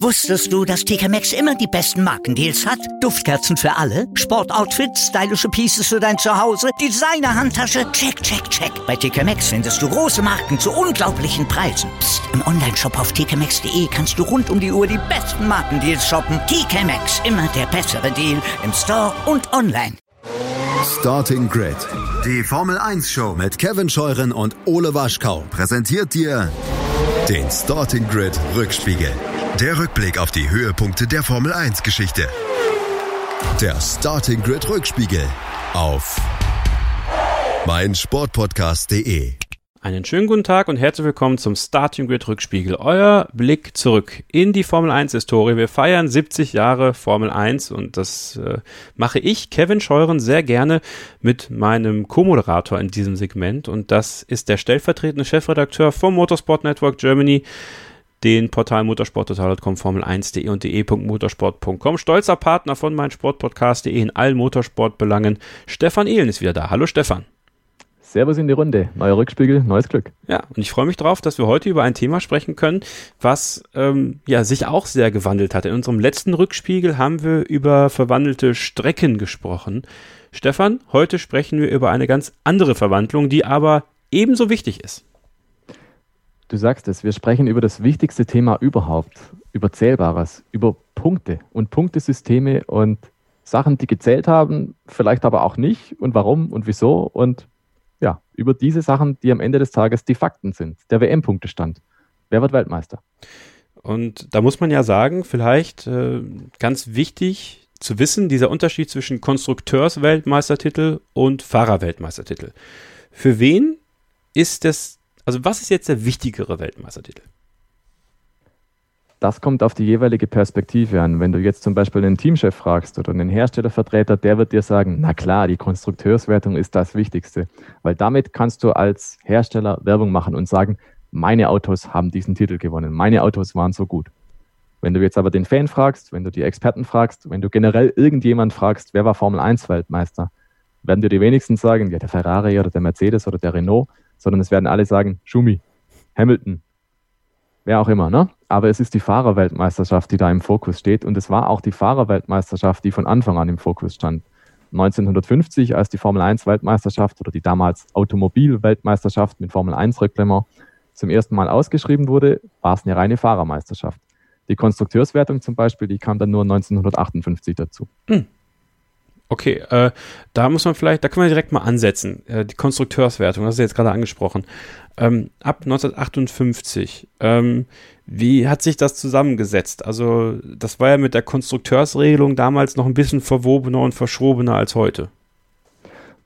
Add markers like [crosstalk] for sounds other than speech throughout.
Wusstest du, dass TK Maxx immer die besten Markendeals hat? Duftkerzen für alle, Sportoutfits, stylische Pieces für dein Zuhause, Designer-Handtasche, check, check, check. Bei TK Maxx findest du große Marken zu unglaublichen Preisen. Psst. im Onlineshop auf tkmaxx.de kannst du rund um die Uhr die besten Markendeals shoppen. TK Maxx, immer der bessere Deal im Store und online. Starting Grid, die Formel 1 Show mit Kevin Scheuren und Ole Waschkau präsentiert dir den Starting Grid Rückspiegel. Der Rückblick auf die Höhepunkte der Formel 1 Geschichte. Der Starting Grid Rückspiegel auf meinsportpodcast.de. Einen schönen guten Tag und herzlich willkommen zum Starting Grid Rückspiegel. Euer Blick zurück in die Formel 1 Historie. Wir feiern 70 Jahre Formel 1 und das äh, mache ich, Kevin Scheuren, sehr gerne mit meinem Co-Moderator in diesem Segment und das ist der stellvertretende Chefredakteur vom Motorsport Network Germany, den Portal motorsporttotal.com, formel1.de und de.motorsport.com. Stolzer Partner von meinsportpodcast.de in allen Motorsportbelangen. Stefan Ehlen ist wieder da. Hallo Stefan. Servus in die Runde. Neuer Rückspiegel, neues Glück. Ja, und ich freue mich drauf, dass wir heute über ein Thema sprechen können, was ähm, ja sich auch sehr gewandelt hat. In unserem letzten Rückspiegel haben wir über verwandelte Strecken gesprochen. Stefan, heute sprechen wir über eine ganz andere Verwandlung, die aber ebenso wichtig ist. Du sagst es, wir sprechen über das wichtigste Thema überhaupt, über Zählbares, über Punkte und Punktesysteme und Sachen, die gezählt haben, vielleicht aber auch nicht und warum und wieso und ja, über diese Sachen, die am Ende des Tages die Fakten sind, der WM-Punktestand. Wer wird Weltmeister? Und da muss man ja sagen, vielleicht äh, ganz wichtig zu wissen, dieser Unterschied zwischen Konstrukteursweltmeistertitel und Fahrerweltmeistertitel. Für wen ist das also was ist jetzt der wichtigere Weltmeistertitel? Das kommt auf die jeweilige Perspektive an. Wenn du jetzt zum Beispiel einen Teamchef fragst oder einen Herstellervertreter, der wird dir sagen, na klar, die Konstrukteurswertung ist das Wichtigste, weil damit kannst du als Hersteller Werbung machen und sagen, meine Autos haben diesen Titel gewonnen, meine Autos waren so gut. Wenn du jetzt aber den Fan fragst, wenn du die Experten fragst, wenn du generell irgendjemand fragst, wer war Formel 1 Weltmeister, werden dir die wenigsten sagen, ja, der Ferrari oder der Mercedes oder der Renault, sondern es werden alle sagen, Schumi, Hamilton, wer auch immer. Ne? Aber es ist die Fahrerweltmeisterschaft, die da im Fokus steht. Und es war auch die Fahrerweltmeisterschaft, die von Anfang an im Fokus stand. 1950, als die Formel 1 Weltmeisterschaft oder die damals Automobil-Weltmeisterschaft mit Formel 1 Reglement zum ersten Mal ausgeschrieben wurde, war es eine reine Fahrermeisterschaft. Die Konstrukteurswertung zum Beispiel, die kam dann nur 1958 dazu. Hm. Okay, äh, da muss man vielleicht, da können wir direkt mal ansetzen. Äh, die Konstrukteurswertung, das ist jetzt gerade angesprochen. Ähm, ab 1958, ähm, wie hat sich das zusammengesetzt? Also, das war ja mit der Konstrukteursregelung damals noch ein bisschen verwobener und verschrobener als heute.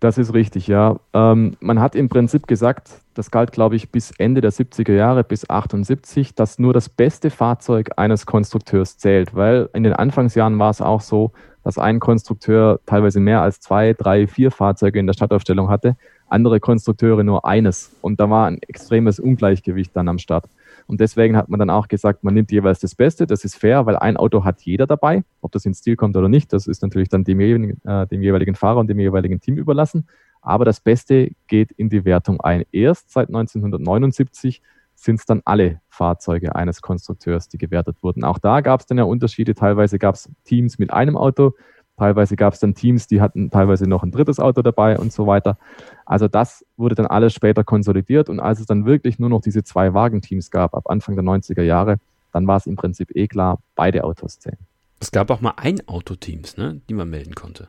Das ist richtig, ja. Ähm, man hat im Prinzip gesagt, das galt, glaube ich, bis Ende der 70er Jahre, bis 78, dass nur das beste Fahrzeug eines Konstrukteurs zählt, weil in den Anfangsjahren war es auch so, dass ein Konstrukteur teilweise mehr als zwei, drei, vier Fahrzeuge in der Stadtaufstellung hatte, andere Konstrukteure nur eines. Und da war ein extremes Ungleichgewicht dann am Start. Und deswegen hat man dann auch gesagt, man nimmt jeweils das Beste, das ist fair, weil ein Auto hat jeder dabei. Ob das ins Stil kommt oder nicht, das ist natürlich dann dem, äh, dem jeweiligen Fahrer und dem jeweiligen Team überlassen. Aber das Beste geht in die Wertung ein. Erst seit 1979 sind es dann alle Fahrzeuge eines Konstrukteurs, die gewertet wurden. Auch da gab es dann ja Unterschiede. Teilweise gab es Teams mit einem Auto, teilweise gab es dann Teams, die hatten teilweise noch ein drittes Auto dabei und so weiter. Also das wurde dann alles später konsolidiert und als es dann wirklich nur noch diese zwei Wagenteams gab, ab Anfang der 90er Jahre, dann war es im Prinzip eh klar, beide Autos zählen. Es gab auch mal ein Autoteams, ne, die man melden konnte.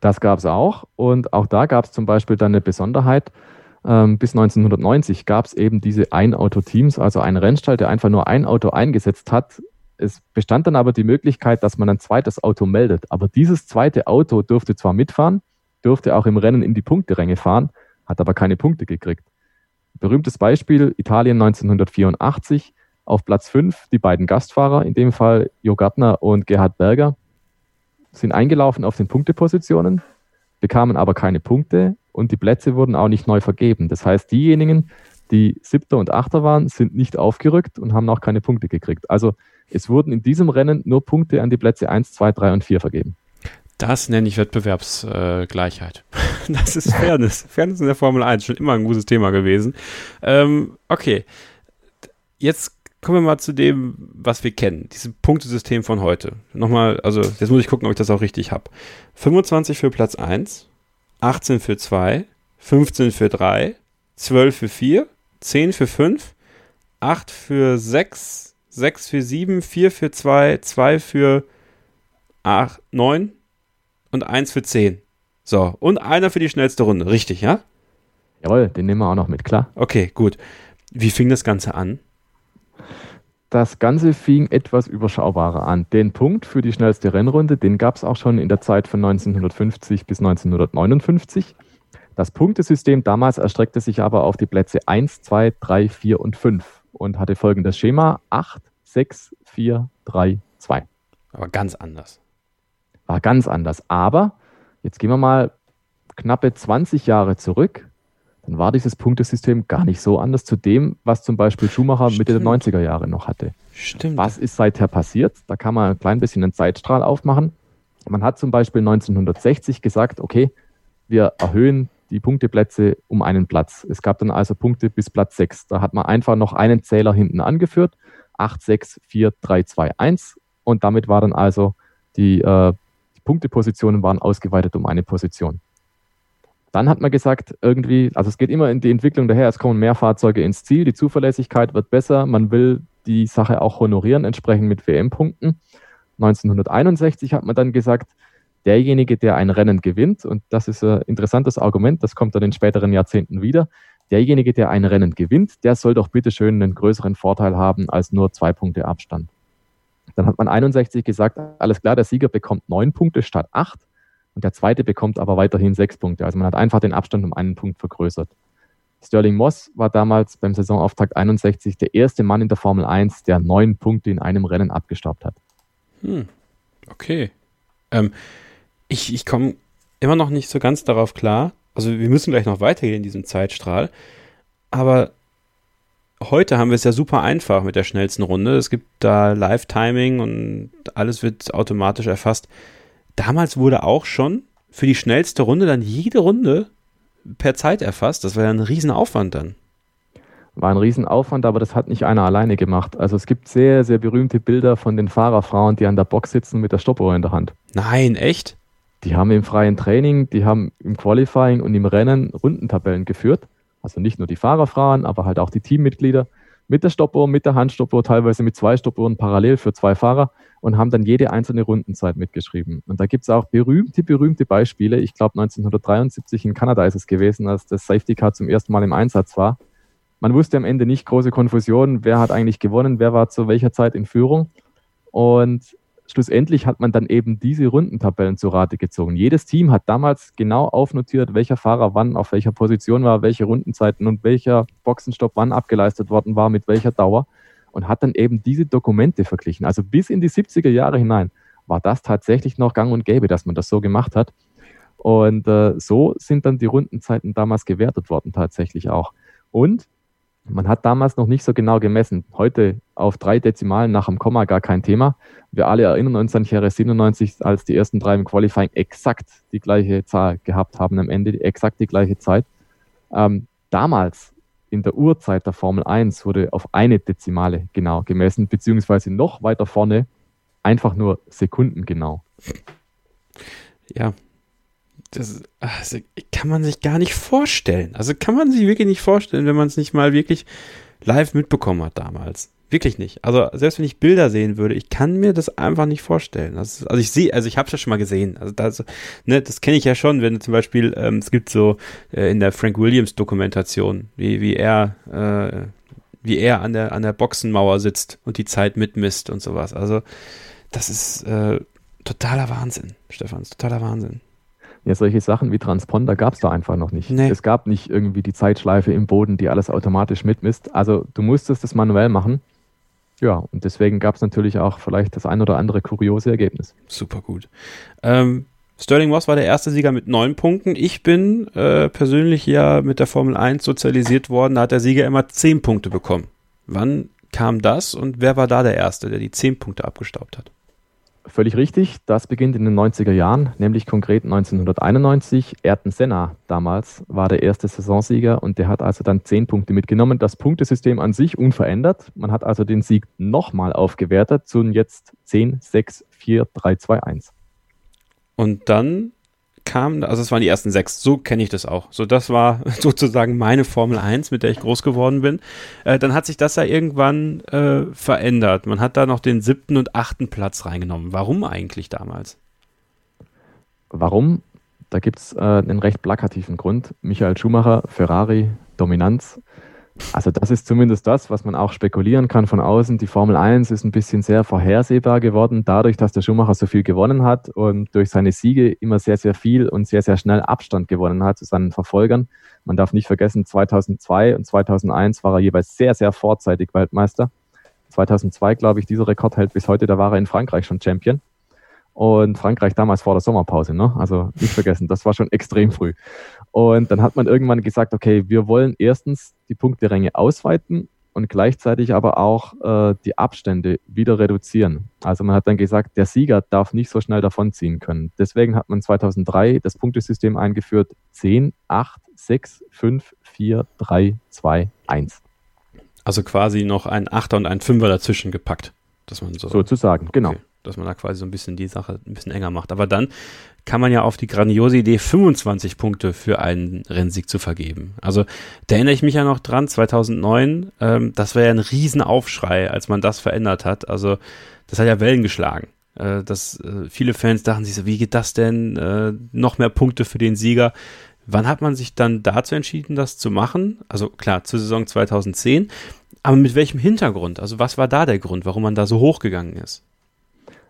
Das gab es auch und auch da gab es zum Beispiel dann eine Besonderheit, ähm, bis 1990 gab es eben diese Ein-Auto-Teams, also ein Rennstall, der einfach nur ein Auto eingesetzt hat. Es bestand dann aber die Möglichkeit, dass man ein zweites Auto meldet. Aber dieses zweite Auto durfte zwar mitfahren, durfte auch im Rennen in die Punkteränge fahren, hat aber keine Punkte gekriegt. Berühmtes Beispiel Italien 1984 auf Platz 5 die beiden Gastfahrer, in dem Fall Jo Gartner und Gerhard Berger, sind eingelaufen auf den Punktepositionen, bekamen aber keine Punkte und die Plätze wurden auch nicht neu vergeben. Das heißt, diejenigen, die Siebter und Achter waren, sind nicht aufgerückt und haben auch keine Punkte gekriegt. Also es wurden in diesem Rennen nur Punkte an die Plätze 1, 2, 3 und 4 vergeben. Das nenne ich Wettbewerbsgleichheit. Äh, [laughs] das ist Fairness. Fairness in der Formel 1, schon immer ein gutes Thema gewesen. Ähm, okay, jetzt kommen wir mal zu dem, was wir kennen. Dieses Punktesystem von heute. Nochmal, also jetzt muss ich gucken, ob ich das auch richtig habe. 25 für Platz 1, 18 für 2, 15 für 3, 12 für 4, 10 für 5, 8 für 6, 6 für 7, 4 für 2, 2 für 8, 9 und 1 für 10. So, und einer für die schnellste Runde. Richtig, ja? Jawohl, den nehmen wir auch noch mit, klar. Okay, gut. Wie fing das Ganze an? Das Ganze fing etwas überschaubarer an. Den Punkt für die schnellste Rennrunde, den gab es auch schon in der Zeit von 1950 bis 1959. Das Punktesystem damals erstreckte sich aber auf die Plätze 1, 2, 3, 4 und 5 und hatte folgendes Schema 8, 6, 4, 3, 2. Aber ganz anders. War ganz anders. Aber jetzt gehen wir mal knappe 20 Jahre zurück dann war dieses Punktesystem gar nicht so anders zu dem, was zum Beispiel Schumacher Stimmt. Mitte der 90er Jahre noch hatte. Stimmt. Was ist seither passiert? Da kann man ein klein bisschen einen Zeitstrahl aufmachen. Man hat zum Beispiel 1960 gesagt, okay, wir erhöhen die Punkteplätze um einen Platz. Es gab dann also Punkte bis Platz 6. Da hat man einfach noch einen Zähler hinten angeführt. 8, 6, 4, 3, 2, 1. Und damit war dann also die, äh, die Punktepositionen waren ausgeweitet um eine Position. Dann hat man gesagt, irgendwie, also es geht immer in die Entwicklung daher, es kommen mehr Fahrzeuge ins Ziel, die Zuverlässigkeit wird besser, man will die Sache auch honorieren, entsprechend mit WM-Punkten. 1961 hat man dann gesagt, derjenige, der ein Rennen gewinnt, und das ist ein interessantes Argument, das kommt dann in späteren Jahrzehnten wieder, derjenige, der ein Rennen gewinnt, der soll doch bitte schön einen größeren Vorteil haben als nur zwei Punkte Abstand. Dann hat man 61 gesagt, alles klar, der Sieger bekommt neun Punkte statt acht und der zweite bekommt aber weiterhin sechs Punkte. Also man hat einfach den Abstand um einen Punkt vergrößert. Sterling Moss war damals beim Saisonauftakt 61 der erste Mann in der Formel 1, der neun Punkte in einem Rennen abgestaubt hat. Hm. Okay. Ähm, ich ich komme immer noch nicht so ganz darauf klar. Also wir müssen gleich noch weitergehen in diesem Zeitstrahl. Aber heute haben wir es ja super einfach mit der schnellsten Runde. Es gibt da Live-Timing und alles wird automatisch erfasst damals wurde auch schon für die schnellste Runde dann jede Runde per Zeit erfasst. Das war ja ein Riesenaufwand dann. War ein Riesenaufwand, aber das hat nicht einer alleine gemacht. Also es gibt sehr, sehr berühmte Bilder von den Fahrerfrauen, die an der Box sitzen mit der Stoppuhr in der Hand. Nein, echt? Die haben im freien Training, die haben im Qualifying und im Rennen Rundentabellen geführt. Also nicht nur die Fahrerfrauen, aber halt auch die Teammitglieder mit der Stoppuhr, mit der Handstoppuhr, teilweise mit zwei Stoppuhren parallel für zwei Fahrer und haben dann jede einzelne Rundenzeit mitgeschrieben. Und da gibt es auch berühmte, berühmte Beispiele. Ich glaube 1973 in Kanada ist es gewesen, als das Safety Car zum ersten Mal im Einsatz war. Man wusste am Ende nicht große Konfusion, wer hat eigentlich gewonnen, wer war zu welcher Zeit in Führung. Und schlussendlich hat man dann eben diese Rundentabellen zu Rate gezogen. Jedes Team hat damals genau aufnotiert, welcher Fahrer wann auf welcher Position war, welche Rundenzeiten und welcher Boxenstopp wann abgeleistet worden war, mit welcher Dauer und hat dann eben diese Dokumente verglichen. Also bis in die 70er Jahre hinein war das tatsächlich noch gang und gäbe, dass man das so gemacht hat. Und äh, so sind dann die Rundenzeiten damals gewertet worden, tatsächlich auch. Und man hat damals noch nicht so genau gemessen. Heute auf drei Dezimalen nach dem Komma gar kein Thema. Wir alle erinnern uns an Jahre 97, als die ersten drei im Qualifying exakt die gleiche Zahl gehabt haben am Ende, exakt die gleiche Zeit. Ähm, damals in der Uhrzeit der Formel 1 wurde auf eine Dezimale genau gemessen, beziehungsweise noch weiter vorne einfach nur Sekunden genau. Ja, das also, kann man sich gar nicht vorstellen. Also kann man sich wirklich nicht vorstellen, wenn man es nicht mal wirklich live mitbekommen hat damals. Wirklich nicht. Also selbst wenn ich Bilder sehen würde, ich kann mir das einfach nicht vorstellen. Also, also ich sehe, also ich habe es ja schon mal gesehen. Also das, ne, das kenne ich ja schon, wenn zum Beispiel ähm, es gibt so äh, in der Frank Williams Dokumentation, wie wie er äh, wie er an der an der Boxenmauer sitzt und die Zeit mitmisst und sowas. Also das ist äh, totaler Wahnsinn, Stefan, totaler Wahnsinn. Ja, solche Sachen wie Transponder gab es da einfach noch nicht. Nee. Es gab nicht irgendwie die Zeitschleife im Boden, die alles automatisch mitmisst. Also du musstest das manuell machen. Ja, und deswegen gab es natürlich auch vielleicht das ein oder andere kuriose Ergebnis. Super gut. Ähm, Sterling Moss war der erste Sieger mit neun Punkten. Ich bin äh, persönlich ja mit der Formel 1 sozialisiert worden. Da hat der Sieger immer zehn Punkte bekommen. Wann kam das und wer war da der Erste, der die zehn Punkte abgestaubt hat? Völlig richtig, das beginnt in den 90er Jahren, nämlich konkret 1991. Ayrton Senna damals war der erste Saisonsieger und der hat also dann 10 Punkte mitgenommen. Das Punktesystem an sich unverändert. Man hat also den Sieg nochmal aufgewertet zu jetzt 10, 6, 4, 3, 2, 1. Und dann kam, also es waren die ersten sechs, so kenne ich das auch. So, das war [laughs] sozusagen meine Formel 1, mit der ich groß geworden bin. Äh, dann hat sich das ja irgendwann äh, verändert. Man hat da noch den siebten und achten Platz reingenommen. Warum eigentlich damals? Warum? Da gibt es äh, einen recht plakativen Grund. Michael Schumacher, Ferrari, Dominanz. Also das ist zumindest das, was man auch spekulieren kann von außen. Die Formel 1 ist ein bisschen sehr vorhersehbar geworden, dadurch, dass der Schumacher so viel gewonnen hat und durch seine Siege immer sehr, sehr viel und sehr, sehr schnell Abstand gewonnen hat zu seinen Verfolgern. Man darf nicht vergessen, 2002 und 2001 war er jeweils sehr, sehr vorzeitig Weltmeister. 2002, glaube ich, dieser Rekord hält bis heute, da war er in Frankreich schon Champion. Und Frankreich damals vor der Sommerpause, ne? Also nicht vergessen, das war schon extrem früh. Und dann hat man irgendwann gesagt, okay, wir wollen erstens die Punkteränge ausweiten und gleichzeitig aber auch äh, die Abstände wieder reduzieren. Also man hat dann gesagt, der Sieger darf nicht so schnell davonziehen können. Deswegen hat man 2003 das Punktesystem eingeführt, 10, 8, 6, 5, 4, 3, 2, 1. Also quasi noch ein Achter und ein Fünfer dazwischen gepackt. Dass man so Sozusagen, genau. Dass man da quasi so ein bisschen die Sache ein bisschen enger macht. Aber dann kann man ja auf die grandiose Idee 25 Punkte für einen Rennsieg zu vergeben. Also da erinnere ich mich ja noch dran, 2009, ähm, das war ja ein Riesenaufschrei, als man das verändert hat. Also das hat ja Wellen geschlagen. Äh, dass äh, viele Fans dachten sich so, wie geht das denn? Äh, noch mehr Punkte für den Sieger. Wann hat man sich dann dazu entschieden, das zu machen? Also klar, zur Saison 2010. Aber mit welchem Hintergrund? Also was war da der Grund, warum man da so hochgegangen ist?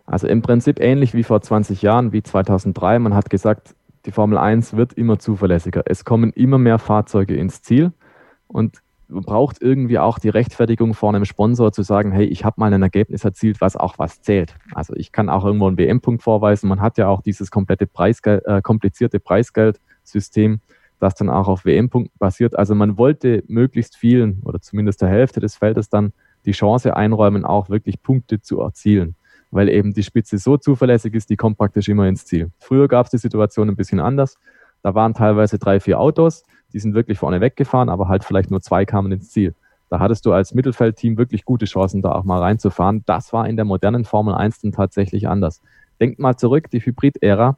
Also im Prinzip ähnlich wie vor 20 Jahren, wie 2003. Man hat gesagt, die Formel 1 wird immer zuverlässiger. Es kommen immer mehr Fahrzeuge ins Ziel und man braucht irgendwie auch die Rechtfertigung vor einem Sponsor zu sagen, hey, ich habe mal ein Ergebnis erzielt, was auch was zählt. Also ich kann auch irgendwo einen WM-Punkt vorweisen. Man hat ja auch dieses komplette Preisgeld, äh, komplizierte Preisgeldsystem, das dann auch auf WM-Punkten basiert. Also man wollte möglichst vielen oder zumindest der Hälfte des Feldes dann die Chance einräumen, auch wirklich Punkte zu erzielen weil eben die Spitze so zuverlässig ist, die kommt praktisch immer ins Ziel. Früher gab es die Situation ein bisschen anders. Da waren teilweise drei, vier Autos, die sind wirklich vorne weggefahren, aber halt vielleicht nur zwei kamen ins Ziel. Da hattest du als Mittelfeldteam wirklich gute Chancen, da auch mal reinzufahren. Das war in der modernen Formel 1 dann tatsächlich anders. Denkt mal zurück, die Hybrid-Ära.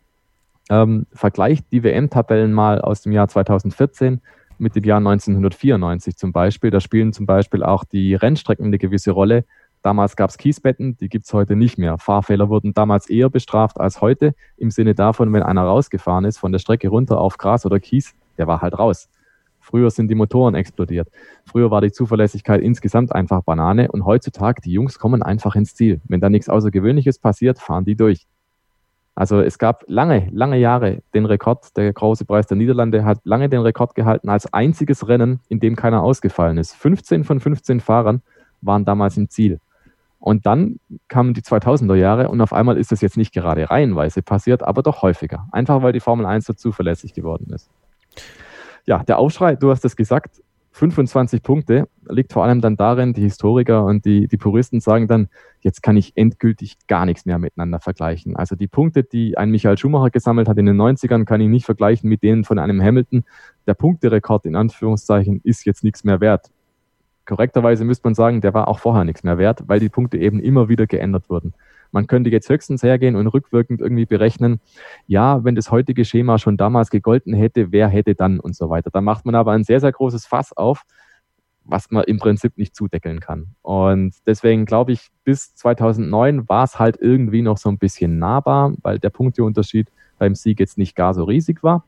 Ähm, vergleicht die WM-Tabellen mal aus dem Jahr 2014 mit dem Jahr 1994 zum Beispiel. Da spielen zum Beispiel auch die Rennstrecken eine gewisse Rolle. Damals gab es Kiesbetten, die gibt es heute nicht mehr. Fahrfehler wurden damals eher bestraft als heute, im Sinne davon, wenn einer rausgefahren ist von der Strecke runter auf Gras oder Kies, der war halt raus. Früher sind die Motoren explodiert. Früher war die Zuverlässigkeit insgesamt einfach Banane und heutzutage, die Jungs kommen einfach ins Ziel. Wenn da nichts Außergewöhnliches passiert, fahren die durch. Also es gab lange, lange Jahre den Rekord, der große Preis der Niederlande hat lange den Rekord gehalten als einziges Rennen, in dem keiner ausgefallen ist. 15 von 15 Fahrern waren damals im Ziel. Und dann kamen die 2000er Jahre und auf einmal ist das jetzt nicht gerade reihenweise passiert, aber doch häufiger. Einfach weil die Formel 1 so zuverlässig geworden ist. Ja, der Aufschrei, du hast es gesagt, 25 Punkte liegt vor allem dann darin, die Historiker und die, die Puristen sagen dann, jetzt kann ich endgültig gar nichts mehr miteinander vergleichen. Also die Punkte, die ein Michael Schumacher gesammelt hat in den 90ern, kann ich nicht vergleichen mit denen von einem Hamilton. Der Punkterekord in Anführungszeichen ist jetzt nichts mehr wert korrekterweise müsste man sagen, der war auch vorher nichts mehr wert, weil die Punkte eben immer wieder geändert wurden. Man könnte jetzt höchstens hergehen und rückwirkend irgendwie berechnen, ja, wenn das heutige Schema schon damals gegolten hätte, wer hätte dann und so weiter. Da macht man aber ein sehr, sehr großes Fass auf, was man im Prinzip nicht zudeckeln kann. Und deswegen glaube ich, bis 2009 war es halt irgendwie noch so ein bisschen nahbar, weil der Punkteunterschied beim Sieg jetzt nicht gar so riesig war.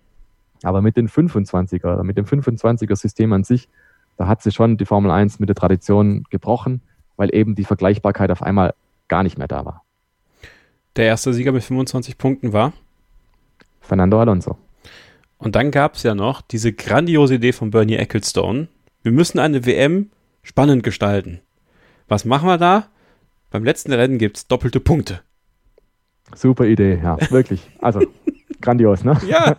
Aber mit den 25er, mit dem 25er System an sich da hat sie schon die Formel 1 mit der Tradition gebrochen, weil eben die Vergleichbarkeit auf einmal gar nicht mehr da war. Der erste Sieger mit 25 Punkten war? Fernando Alonso. Und dann gab es ja noch diese grandiose Idee von Bernie Ecclestone. Wir müssen eine WM spannend gestalten. Was machen wir da? Beim letzten Rennen gibt es doppelte Punkte. Super Idee, ja, wirklich. Also, [laughs] grandios, ne? Ja.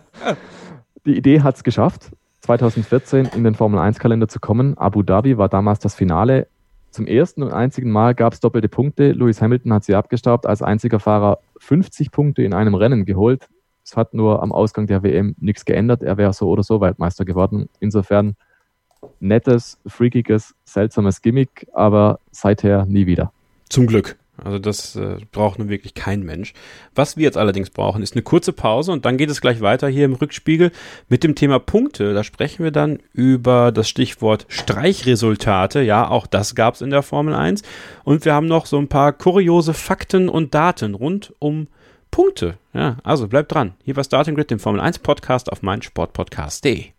Die Idee hat es geschafft. 2014 in den Formel 1-Kalender zu kommen. Abu Dhabi war damals das Finale. zum ersten und einzigen Mal gab es doppelte Punkte. Lewis Hamilton hat sie abgestaubt, als einziger Fahrer 50 Punkte in einem Rennen geholt. Es hat nur am Ausgang der WM nichts geändert. Er wäre so oder so Weltmeister geworden. Insofern nettes, freakiges, seltsames Gimmick, aber seither nie wieder. Zum Glück. Also das äh, braucht nun wirklich kein Mensch. Was wir jetzt allerdings brauchen, ist eine kurze Pause und dann geht es gleich weiter hier im Rückspiegel mit dem Thema Punkte. Da sprechen wir dann über das Stichwort Streichresultate. Ja, auch das gab es in der Formel 1. Und wir haben noch so ein paar kuriose Fakten und Daten rund um Punkte. Ja, also bleibt dran. Hier war Starting Grid, dem Formel 1 Podcast auf meinsportpodcast.de.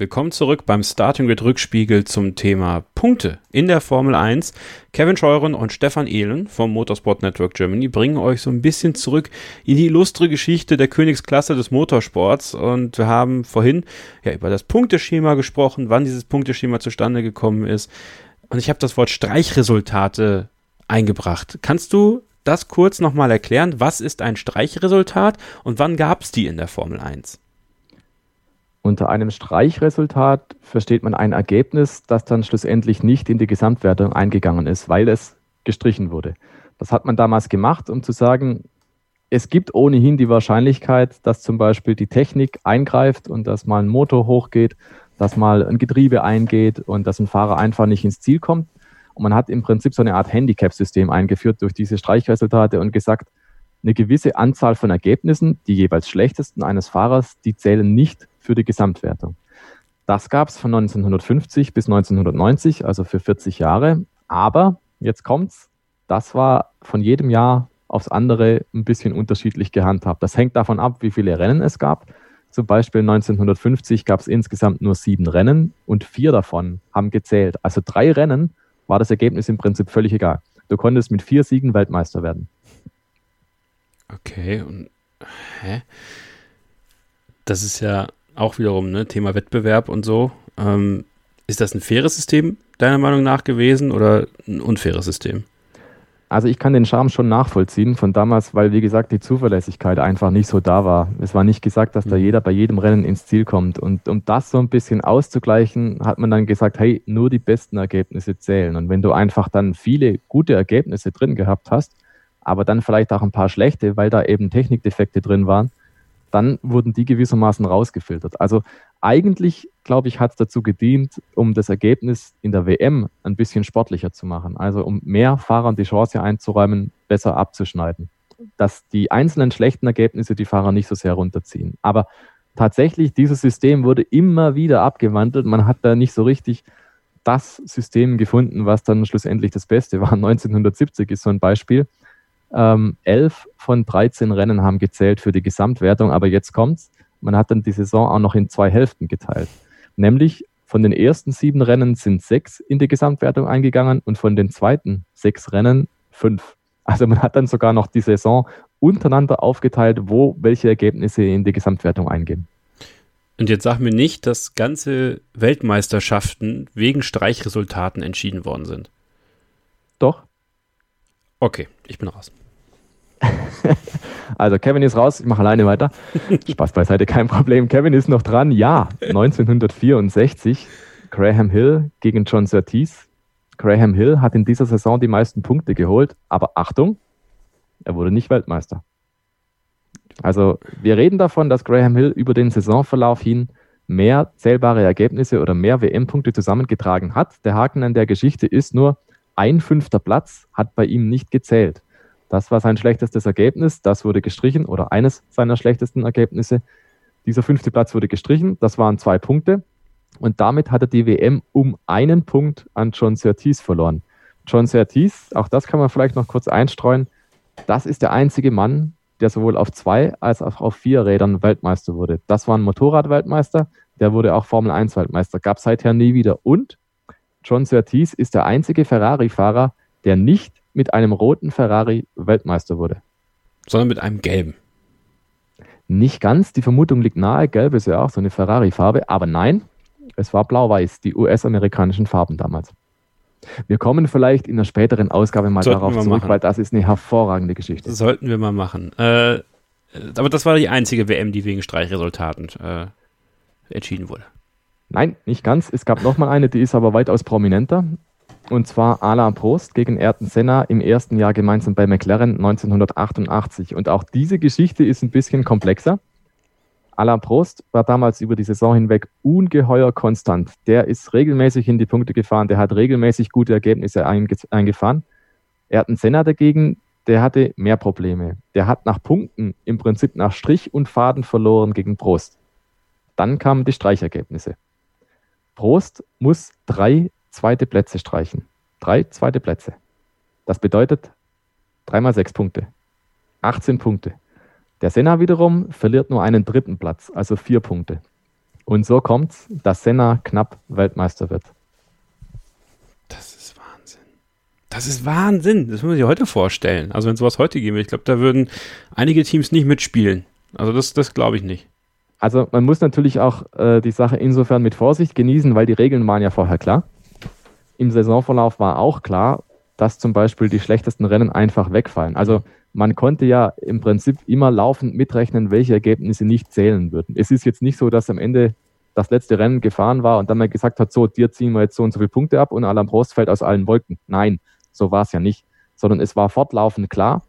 Willkommen zurück beim Starting Grid Rückspiegel zum Thema Punkte in der Formel 1. Kevin Scheuren und Stefan Ehlen vom Motorsport Network Germany bringen euch so ein bisschen zurück in die illustre Geschichte der Königsklasse des Motorsports und wir haben vorhin ja über das Punkteschema gesprochen, wann dieses Punkteschema zustande gekommen ist und ich habe das Wort Streichresultate eingebracht. Kannst du das kurz nochmal erklären? Was ist ein Streichresultat und wann gab es die in der Formel 1? Unter einem Streichresultat versteht man ein Ergebnis, das dann schlussendlich nicht in die Gesamtwertung eingegangen ist, weil es gestrichen wurde. Das hat man damals gemacht, um zu sagen, es gibt ohnehin die Wahrscheinlichkeit, dass zum Beispiel die Technik eingreift und dass mal ein Motor hochgeht, dass mal ein Getriebe eingeht und dass ein Fahrer einfach nicht ins Ziel kommt. Und man hat im Prinzip so eine Art Handicap-System eingeführt durch diese Streichresultate und gesagt, eine gewisse Anzahl von Ergebnissen, die jeweils schlechtesten eines Fahrers, die zählen nicht für die Gesamtwertung. Das gab es von 1950 bis 1990, also für 40 Jahre. Aber jetzt kommt's, das war von jedem Jahr aufs andere ein bisschen unterschiedlich gehandhabt. Das hängt davon ab, wie viele Rennen es gab. Zum Beispiel 1950 gab es insgesamt nur sieben Rennen und vier davon haben gezählt. Also drei Rennen war das Ergebnis im Prinzip völlig egal. Du konntest mit vier Siegen Weltmeister werden. Okay, und hä? Das ist ja auch wiederum ne, Thema Wettbewerb und so. Ähm, ist das ein faires System deiner Meinung nach gewesen oder ein unfaires System? Also ich kann den Charme schon nachvollziehen von damals, weil wie gesagt die Zuverlässigkeit einfach nicht so da war. Es war nicht gesagt, dass da mhm. jeder bei jedem Rennen ins Ziel kommt. Und um das so ein bisschen auszugleichen, hat man dann gesagt, hey, nur die besten Ergebnisse zählen. Und wenn du einfach dann viele gute Ergebnisse drin gehabt hast, aber dann vielleicht auch ein paar schlechte, weil da eben Technikdefekte drin waren, dann wurden die gewissermaßen rausgefiltert. Also eigentlich, glaube ich, hat es dazu gedient, um das Ergebnis in der WM ein bisschen sportlicher zu machen. Also um mehr Fahrern die Chance einzuräumen, besser abzuschneiden. Dass die einzelnen schlechten Ergebnisse die Fahrer nicht so sehr runterziehen. Aber tatsächlich, dieses System wurde immer wieder abgewandelt. Man hat da nicht so richtig das System gefunden, was dann schlussendlich das Beste war. [laughs] 1970 ist so ein Beispiel ähm, elf von 13 Rennen haben gezählt für die Gesamtwertung, aber jetzt kommt's. Man hat dann die Saison auch noch in zwei Hälften geteilt. Nämlich von den ersten sieben Rennen sind sechs in die Gesamtwertung eingegangen und von den zweiten sechs Rennen fünf. Also man hat dann sogar noch die Saison untereinander aufgeteilt, wo welche Ergebnisse in die Gesamtwertung eingehen. Und jetzt sag mir nicht, dass ganze Weltmeisterschaften wegen Streichresultaten entschieden worden sind. Doch. Okay, ich bin raus. [laughs] also Kevin ist raus, ich mache alleine weiter. Spaß beiseite, kein Problem. Kevin ist noch dran. Ja, 1964, Graham Hill gegen John Surtees. Graham Hill hat in dieser Saison die meisten Punkte geholt, aber Achtung, er wurde nicht Weltmeister. Also wir reden davon, dass Graham Hill über den Saisonverlauf hin mehr zählbare Ergebnisse oder mehr WM-Punkte zusammengetragen hat. Der Haken an der Geschichte ist nur, ein fünfter Platz hat bei ihm nicht gezählt. Das war sein schlechtestes Ergebnis. Das wurde gestrichen oder eines seiner schlechtesten Ergebnisse. Dieser fünfte Platz wurde gestrichen. Das waren zwei Punkte. Und damit hat er die WM um einen Punkt an John Surtees verloren. John Surtees, auch das kann man vielleicht noch kurz einstreuen, das ist der einzige Mann, der sowohl auf zwei als auch auf vier Rädern Weltmeister wurde. Das war ein Motorradweltmeister, der wurde auch Formel 1 Weltmeister, gab seither nie wieder. Und John Surtees ist der einzige Ferrari-Fahrer, der nicht mit einem roten Ferrari Weltmeister wurde. Sondern mit einem gelben. Nicht ganz, die Vermutung liegt nahe, gelb ist ja auch so eine Ferrari-Farbe, aber nein, es war blau-weiß, die US-amerikanischen Farben damals. Wir kommen vielleicht in einer späteren Ausgabe mal Sollten darauf zurück, machen. weil das ist eine hervorragende Geschichte. Sollten wir mal machen. Äh, aber das war die einzige WM, die wegen Streichresultaten äh, entschieden wurde. Nein, nicht ganz. Es gab nochmal eine, die ist aber weitaus prominenter. Und zwar Alain Prost gegen Ayrton Senna im ersten Jahr gemeinsam bei McLaren 1988. Und auch diese Geschichte ist ein bisschen komplexer. Alain Prost war damals über die Saison hinweg ungeheuer konstant. Der ist regelmäßig in die Punkte gefahren, der hat regelmäßig gute Ergebnisse eingefahren. Ayrton Senna dagegen, der hatte mehr Probleme. Der hat nach Punkten im Prinzip nach Strich und Faden verloren gegen Prost. Dann kamen die Streichergebnisse. Prost muss drei zweite Plätze streichen. Drei zweite Plätze. Das bedeutet dreimal sechs Punkte. 18 Punkte. Der Senna wiederum verliert nur einen dritten Platz, also vier Punkte. Und so kommt es, dass Senna knapp Weltmeister wird. Das ist Wahnsinn. Das ist Wahnsinn. Das muss man sich heute vorstellen. Also wenn es sowas heute gäbe, ich glaube, da würden einige Teams nicht mitspielen. Also das, das glaube ich nicht. Also man muss natürlich auch äh, die Sache insofern mit Vorsicht genießen, weil die Regeln waren ja vorher klar. Im Saisonverlauf war auch klar, dass zum Beispiel die schlechtesten Rennen einfach wegfallen. Also man konnte ja im Prinzip immer laufend mitrechnen, welche Ergebnisse nicht zählen würden. Es ist jetzt nicht so, dass am Ende das letzte Rennen gefahren war und dann mal gesagt hat, so, dir ziehen wir jetzt so und so viele Punkte ab und Alain Prost fällt aus allen Wolken. Nein, so war es ja nicht. Sondern es war fortlaufend klar,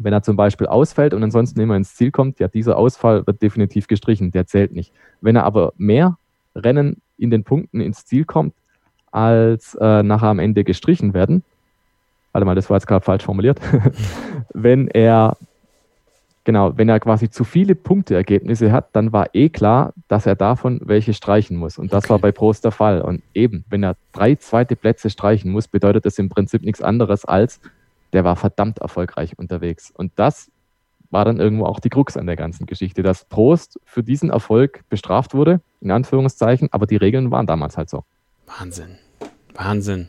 wenn er zum Beispiel ausfällt und ansonsten immer ins Ziel kommt, ja, dieser Ausfall wird definitiv gestrichen, der zählt nicht. Wenn er aber mehr Rennen in den Punkten ins Ziel kommt, als äh, nachher am Ende gestrichen werden, warte mal, das war jetzt gerade falsch formuliert, [laughs] wenn er genau, wenn er quasi zu viele Punkteergebnisse hat, dann war eh klar, dass er davon welche streichen muss. Und das okay. war bei Prost der Fall. Und eben, wenn er drei zweite Plätze streichen muss, bedeutet das im Prinzip nichts anderes als, der war verdammt erfolgreich unterwegs. Und das war dann irgendwo auch die Krux an der ganzen Geschichte, dass Prost für diesen Erfolg bestraft wurde, in Anführungszeichen, aber die Regeln waren damals halt so. Wahnsinn. Wahnsinn.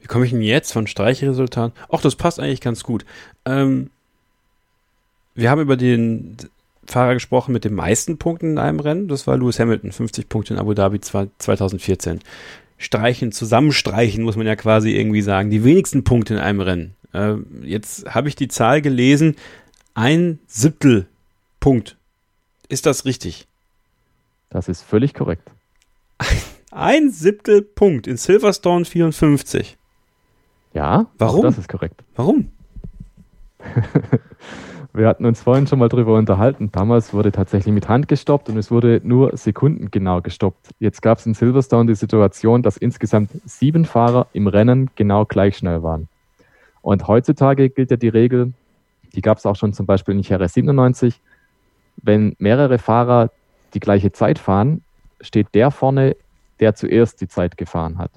Wie komme ich denn jetzt von Streichresultaten? Ach, das passt eigentlich ganz gut. Ähm, wir haben über den Fahrer gesprochen mit den meisten Punkten in einem Rennen. Das war Lewis Hamilton, 50 Punkte in Abu Dhabi 2014 streichen, zusammenstreichen, muss man ja quasi irgendwie sagen. Die wenigsten Punkte in einem Rennen. Äh, jetzt habe ich die Zahl gelesen, ein Siebtel Punkt. Ist das richtig? Das ist völlig korrekt. [laughs] Ein Siebtel Punkt in Silverstone 54. Ja, warum? Das ist korrekt. Warum? [laughs] Wir hatten uns vorhin schon mal darüber unterhalten. Damals wurde tatsächlich mit Hand gestoppt und es wurde nur sekundengenau gestoppt. Jetzt gab es in Silverstone die Situation, dass insgesamt sieben Fahrer im Rennen genau gleich schnell waren. Und heutzutage gilt ja die Regel, die gab es auch schon zum Beispiel in Cherry 97, wenn mehrere Fahrer die gleiche Zeit fahren, steht der vorne, der zuerst die Zeit gefahren hat.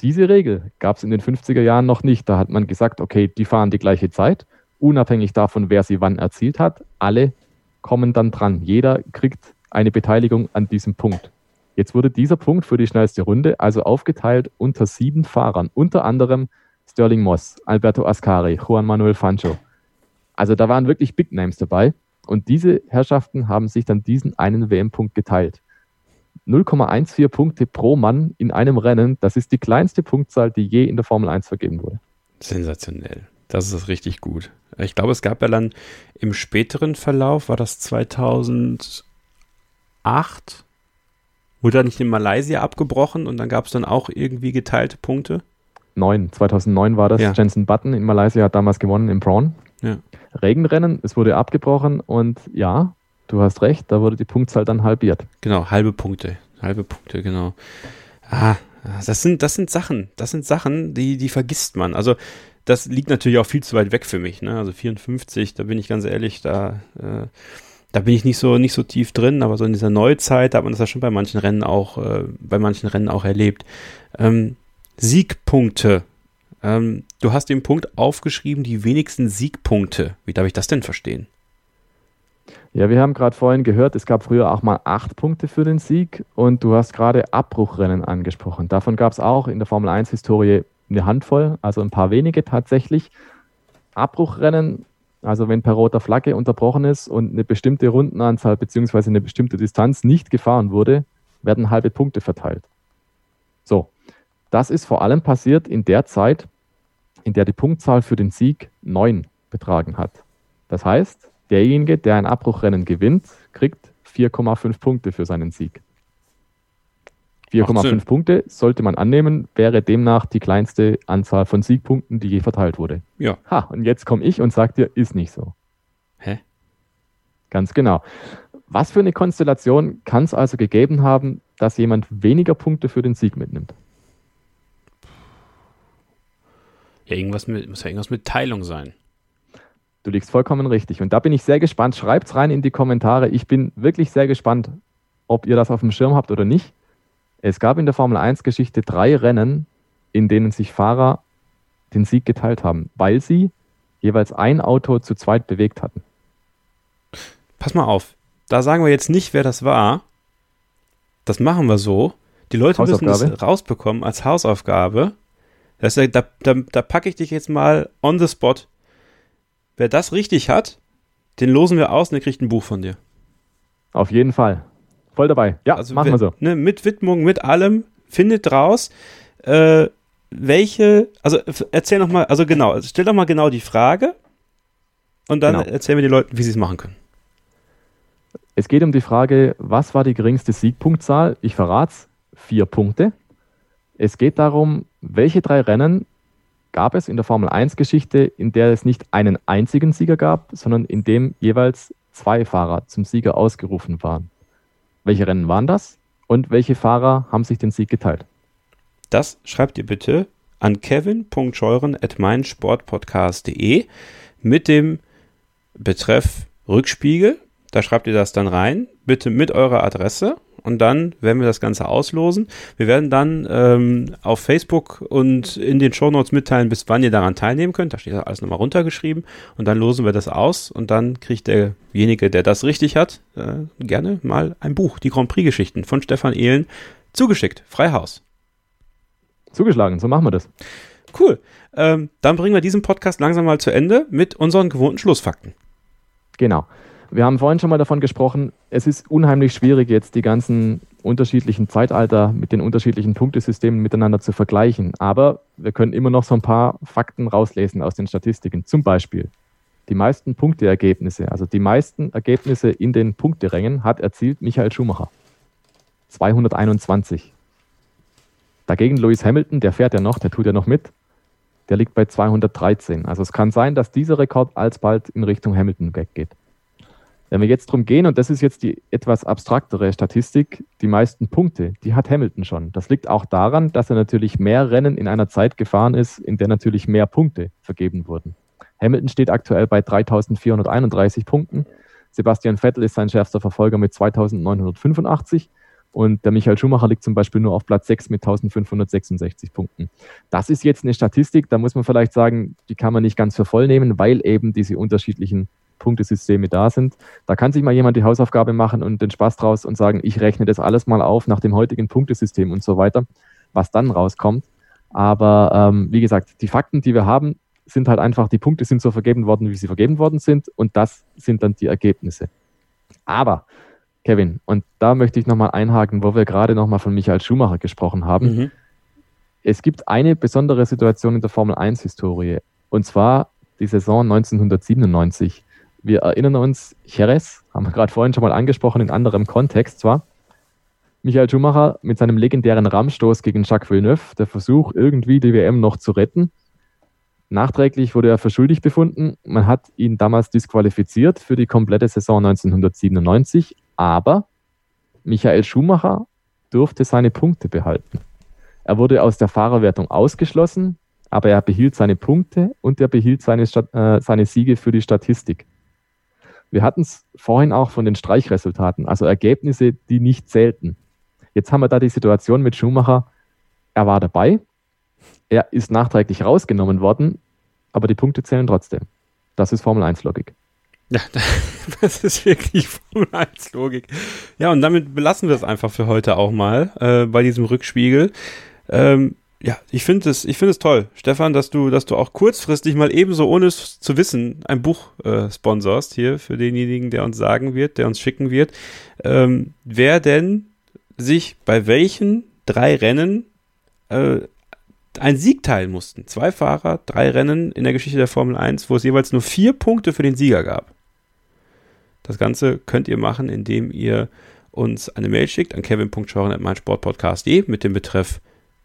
Diese Regel gab es in den 50er Jahren noch nicht. Da hat man gesagt, okay, die fahren die gleiche Zeit unabhängig davon, wer sie wann erzielt hat, alle kommen dann dran. Jeder kriegt eine Beteiligung an diesem Punkt. Jetzt wurde dieser Punkt für die schnellste Runde also aufgeteilt unter sieben Fahrern, unter anderem Sterling Moss, Alberto Ascari, Juan Manuel Fancho. Also da waren wirklich Big Names dabei und diese Herrschaften haben sich dann diesen einen WM-Punkt geteilt. 0,14 Punkte pro Mann in einem Rennen, das ist die kleinste Punktzahl, die je in der Formel 1 vergeben wurde. Sensationell. Das ist richtig gut. Ich glaube, es gab ja dann im späteren Verlauf, war das 2008, wurde dann nicht in Malaysia abgebrochen und dann gab es dann auch irgendwie geteilte Punkte? 9, 2009 war das. Ja. Jensen Button in Malaysia hat damals gewonnen im Braun. Ja. Regenrennen, es wurde abgebrochen und ja, du hast recht, da wurde die Punktzahl dann halbiert. Genau, halbe Punkte. Halbe Punkte, genau. Ah, das sind, das sind Sachen, das sind Sachen, die, die vergisst man. Also das liegt natürlich auch viel zu weit weg für mich. Ne? Also 54, da bin ich ganz ehrlich, da, äh, da bin ich nicht so, nicht so tief drin, aber so in dieser Neuzeit hat man das ja schon bei manchen Rennen auch, äh, bei manchen Rennen auch erlebt. Ähm, Siegpunkte. Ähm, du hast den Punkt aufgeschrieben, die wenigsten Siegpunkte. Wie darf ich das denn verstehen? Ja, wir haben gerade vorhin gehört, es gab früher auch mal acht Punkte für den Sieg und du hast gerade Abbruchrennen angesprochen. Davon gab es auch in der Formel 1-Historie eine Handvoll, also ein paar wenige tatsächlich. Abbruchrennen Also wenn per roter Flagge unterbrochen ist und eine bestimmte Rundenanzahl bzw. eine bestimmte Distanz nicht gefahren wurde, werden halbe Punkte verteilt. So, das ist vor allem passiert in der Zeit, in der die Punktzahl für den Sieg 9 betragen hat. Das heißt, derjenige, der ein Abbruchrennen gewinnt, kriegt 4,5 Punkte für seinen Sieg. 4,5 Punkte sollte man annehmen, wäre demnach die kleinste Anzahl von Siegpunkten, die je verteilt wurde. Ja. Ha, und jetzt komme ich und sage dir, ist nicht so. Hä? Ganz genau. Was für eine Konstellation kann es also gegeben haben, dass jemand weniger Punkte für den Sieg mitnimmt? Ja, irgendwas mit, muss ja irgendwas mit Teilung sein. Du liegst vollkommen richtig. Und da bin ich sehr gespannt. Schreibt's rein in die Kommentare. Ich bin wirklich sehr gespannt, ob ihr das auf dem Schirm habt oder nicht. Es gab in der Formel 1-Geschichte drei Rennen, in denen sich Fahrer den Sieg geteilt haben, weil sie jeweils ein Auto zu zweit bewegt hatten. Pass mal auf. Da sagen wir jetzt nicht, wer das war. Das machen wir so. Die Leute müssen das rausbekommen als Hausaufgabe. Das, da, da, da packe ich dich jetzt mal on the spot. Wer das richtig hat, den losen wir aus und der kriegt ein Buch von dir. Auf jeden Fall. Voll dabei. Ja, also machen wir so. Ne, mit Widmung, mit allem. Findet raus, äh, welche, also erzähl noch mal, also genau, also stell doch mal genau die Frage und dann genau. erzählen wir den Leuten, wie sie es machen können. Es geht um die Frage, was war die geringste Siegpunktzahl? Ich verrate es, vier Punkte. Es geht darum, welche drei Rennen gab es in der Formel 1-Geschichte, in der es nicht einen einzigen Sieger gab, sondern in dem jeweils zwei Fahrer zum Sieger ausgerufen waren. Welche Rennen waren das und welche Fahrer haben sich den Sieg geteilt? Das schreibt ihr bitte an kevin.scheuren.meinsportpodcast.de mit dem Betreff Rückspiegel. Da schreibt ihr das dann rein, bitte mit eurer Adresse und dann werden wir das Ganze auslosen. Wir werden dann ähm, auf Facebook und in den Shownotes mitteilen, bis wann ihr daran teilnehmen könnt. Da steht alles nochmal runtergeschrieben und dann losen wir das aus und dann kriegt derjenige, der das richtig hat, äh, gerne mal ein Buch, die Grand Prix-Geschichten von Stefan Ehlen, zugeschickt. Freihaus. Zugeschlagen, so machen wir das. Cool. Ähm, dann bringen wir diesen Podcast langsam mal zu Ende mit unseren gewohnten Schlussfakten. Genau. Wir haben vorhin schon mal davon gesprochen, es ist unheimlich schwierig, jetzt die ganzen unterschiedlichen Zeitalter mit den unterschiedlichen Punktesystemen miteinander zu vergleichen. Aber wir können immer noch so ein paar Fakten rauslesen aus den Statistiken. Zum Beispiel die meisten Punkteergebnisse, also die meisten Ergebnisse in den Punkterängen hat erzielt Michael Schumacher. 221. Dagegen Lewis Hamilton, der fährt ja noch, der tut ja noch mit, der liegt bei 213. Also es kann sein, dass dieser Rekord alsbald in Richtung Hamilton weggeht. Wenn wir jetzt drum gehen, und das ist jetzt die etwas abstraktere Statistik, die meisten Punkte, die hat Hamilton schon. Das liegt auch daran, dass er natürlich mehr Rennen in einer Zeit gefahren ist, in der natürlich mehr Punkte vergeben wurden. Hamilton steht aktuell bei 3431 Punkten. Sebastian Vettel ist sein schärfster Verfolger mit 2985 und der Michael Schumacher liegt zum Beispiel nur auf Platz 6 mit 1566 Punkten. Das ist jetzt eine Statistik, da muss man vielleicht sagen, die kann man nicht ganz für voll nehmen, weil eben diese unterschiedlichen Punktesysteme da sind. Da kann sich mal jemand die Hausaufgabe machen und den Spaß draus und sagen, ich rechne das alles mal auf nach dem heutigen Punktesystem und so weiter, was dann rauskommt. Aber ähm, wie gesagt, die Fakten, die wir haben, sind halt einfach, die Punkte sind so vergeben worden, wie sie vergeben worden sind und das sind dann die Ergebnisse. Aber, Kevin, und da möchte ich nochmal einhaken, wo wir gerade nochmal von Michael Schumacher gesprochen haben. Mhm. Es gibt eine besondere Situation in der Formel 1-Historie und zwar die Saison 1997. Wir erinnern uns, Jerez, haben wir gerade vorhin schon mal angesprochen, in anderem Kontext zwar. Michael Schumacher mit seinem legendären Rammstoß gegen Jacques Villeneuve, der Versuch, irgendwie die WM noch zu retten. Nachträglich wurde er für schuldig befunden. Man hat ihn damals disqualifiziert für die komplette Saison 1997, aber Michael Schumacher durfte seine Punkte behalten. Er wurde aus der Fahrerwertung ausgeschlossen, aber er behielt seine Punkte und er behielt seine, äh, seine Siege für die Statistik. Wir hatten es vorhin auch von den Streichresultaten, also Ergebnisse, die nicht zählten. Jetzt haben wir da die Situation mit Schumacher, er war dabei, er ist nachträglich rausgenommen worden, aber die Punkte zählen trotzdem. Das ist Formel 1-Logik. Ja, [laughs] das ist wirklich Formel 1-Logik. Ja, und damit belassen wir es einfach für heute auch mal äh, bei diesem Rückspiegel. Ähm, ja, ich finde es, ich finde es toll, Stefan, dass du, dass du auch kurzfristig mal ebenso ohne es zu wissen ein Buch äh, sponsorst hier für denjenigen, der uns sagen wird, der uns schicken wird. Ähm, wer denn sich bei welchen drei Rennen äh, einen Sieg teilen mussten. Zwei Fahrer, drei Rennen in der Geschichte der Formel 1, wo es jeweils nur vier Punkte für den Sieger gab. Das Ganze könnt ihr machen, indem ihr uns eine Mail schickt an kevin.scheuren.meinsportpodcast.de mit dem Betreff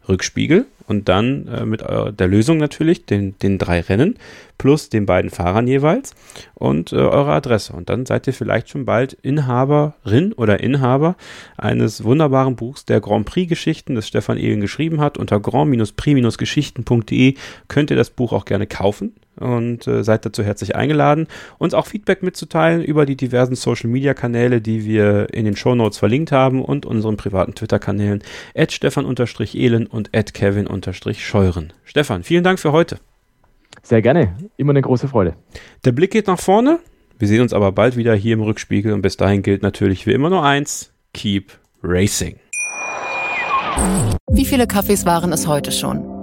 Rückspiegel und dann äh, mit eurer, der Lösung natürlich, den, den drei Rennen plus den beiden Fahrern jeweils und äh, eure Adresse. Und dann seid ihr vielleicht schon bald Inhaberin oder Inhaber eines wunderbaren Buchs der Grand Prix-Geschichten, das Stefan Ehlen geschrieben hat. Unter grand-prix-geschichten.de könnt ihr das Buch auch gerne kaufen und äh, seid dazu herzlich eingeladen, uns auch Feedback mitzuteilen über die diversen Social-Media-Kanäle, die wir in den Show Notes verlinkt haben und unseren privaten Twitter-Kanälen at stefan-ehlen und at kevin-scheuren. Stefan, vielen Dank für heute. Sehr gerne, immer eine große Freude. Der Blick geht nach vorne. Wir sehen uns aber bald wieder hier im Rückspiegel und bis dahin gilt natürlich wie immer nur eins: Keep Racing. Wie viele Kaffees waren es heute schon?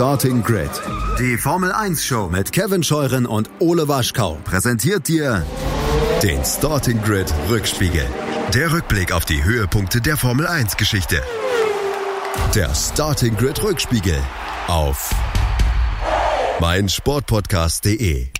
Starting Grid. Die Formel 1 Show mit Kevin Scheuren und Ole Waschkau präsentiert dir den Starting Grid Rückspiegel. Der Rückblick auf die Höhepunkte der Formel 1 Geschichte. Der Starting Grid Rückspiegel auf meinsportpodcast.de.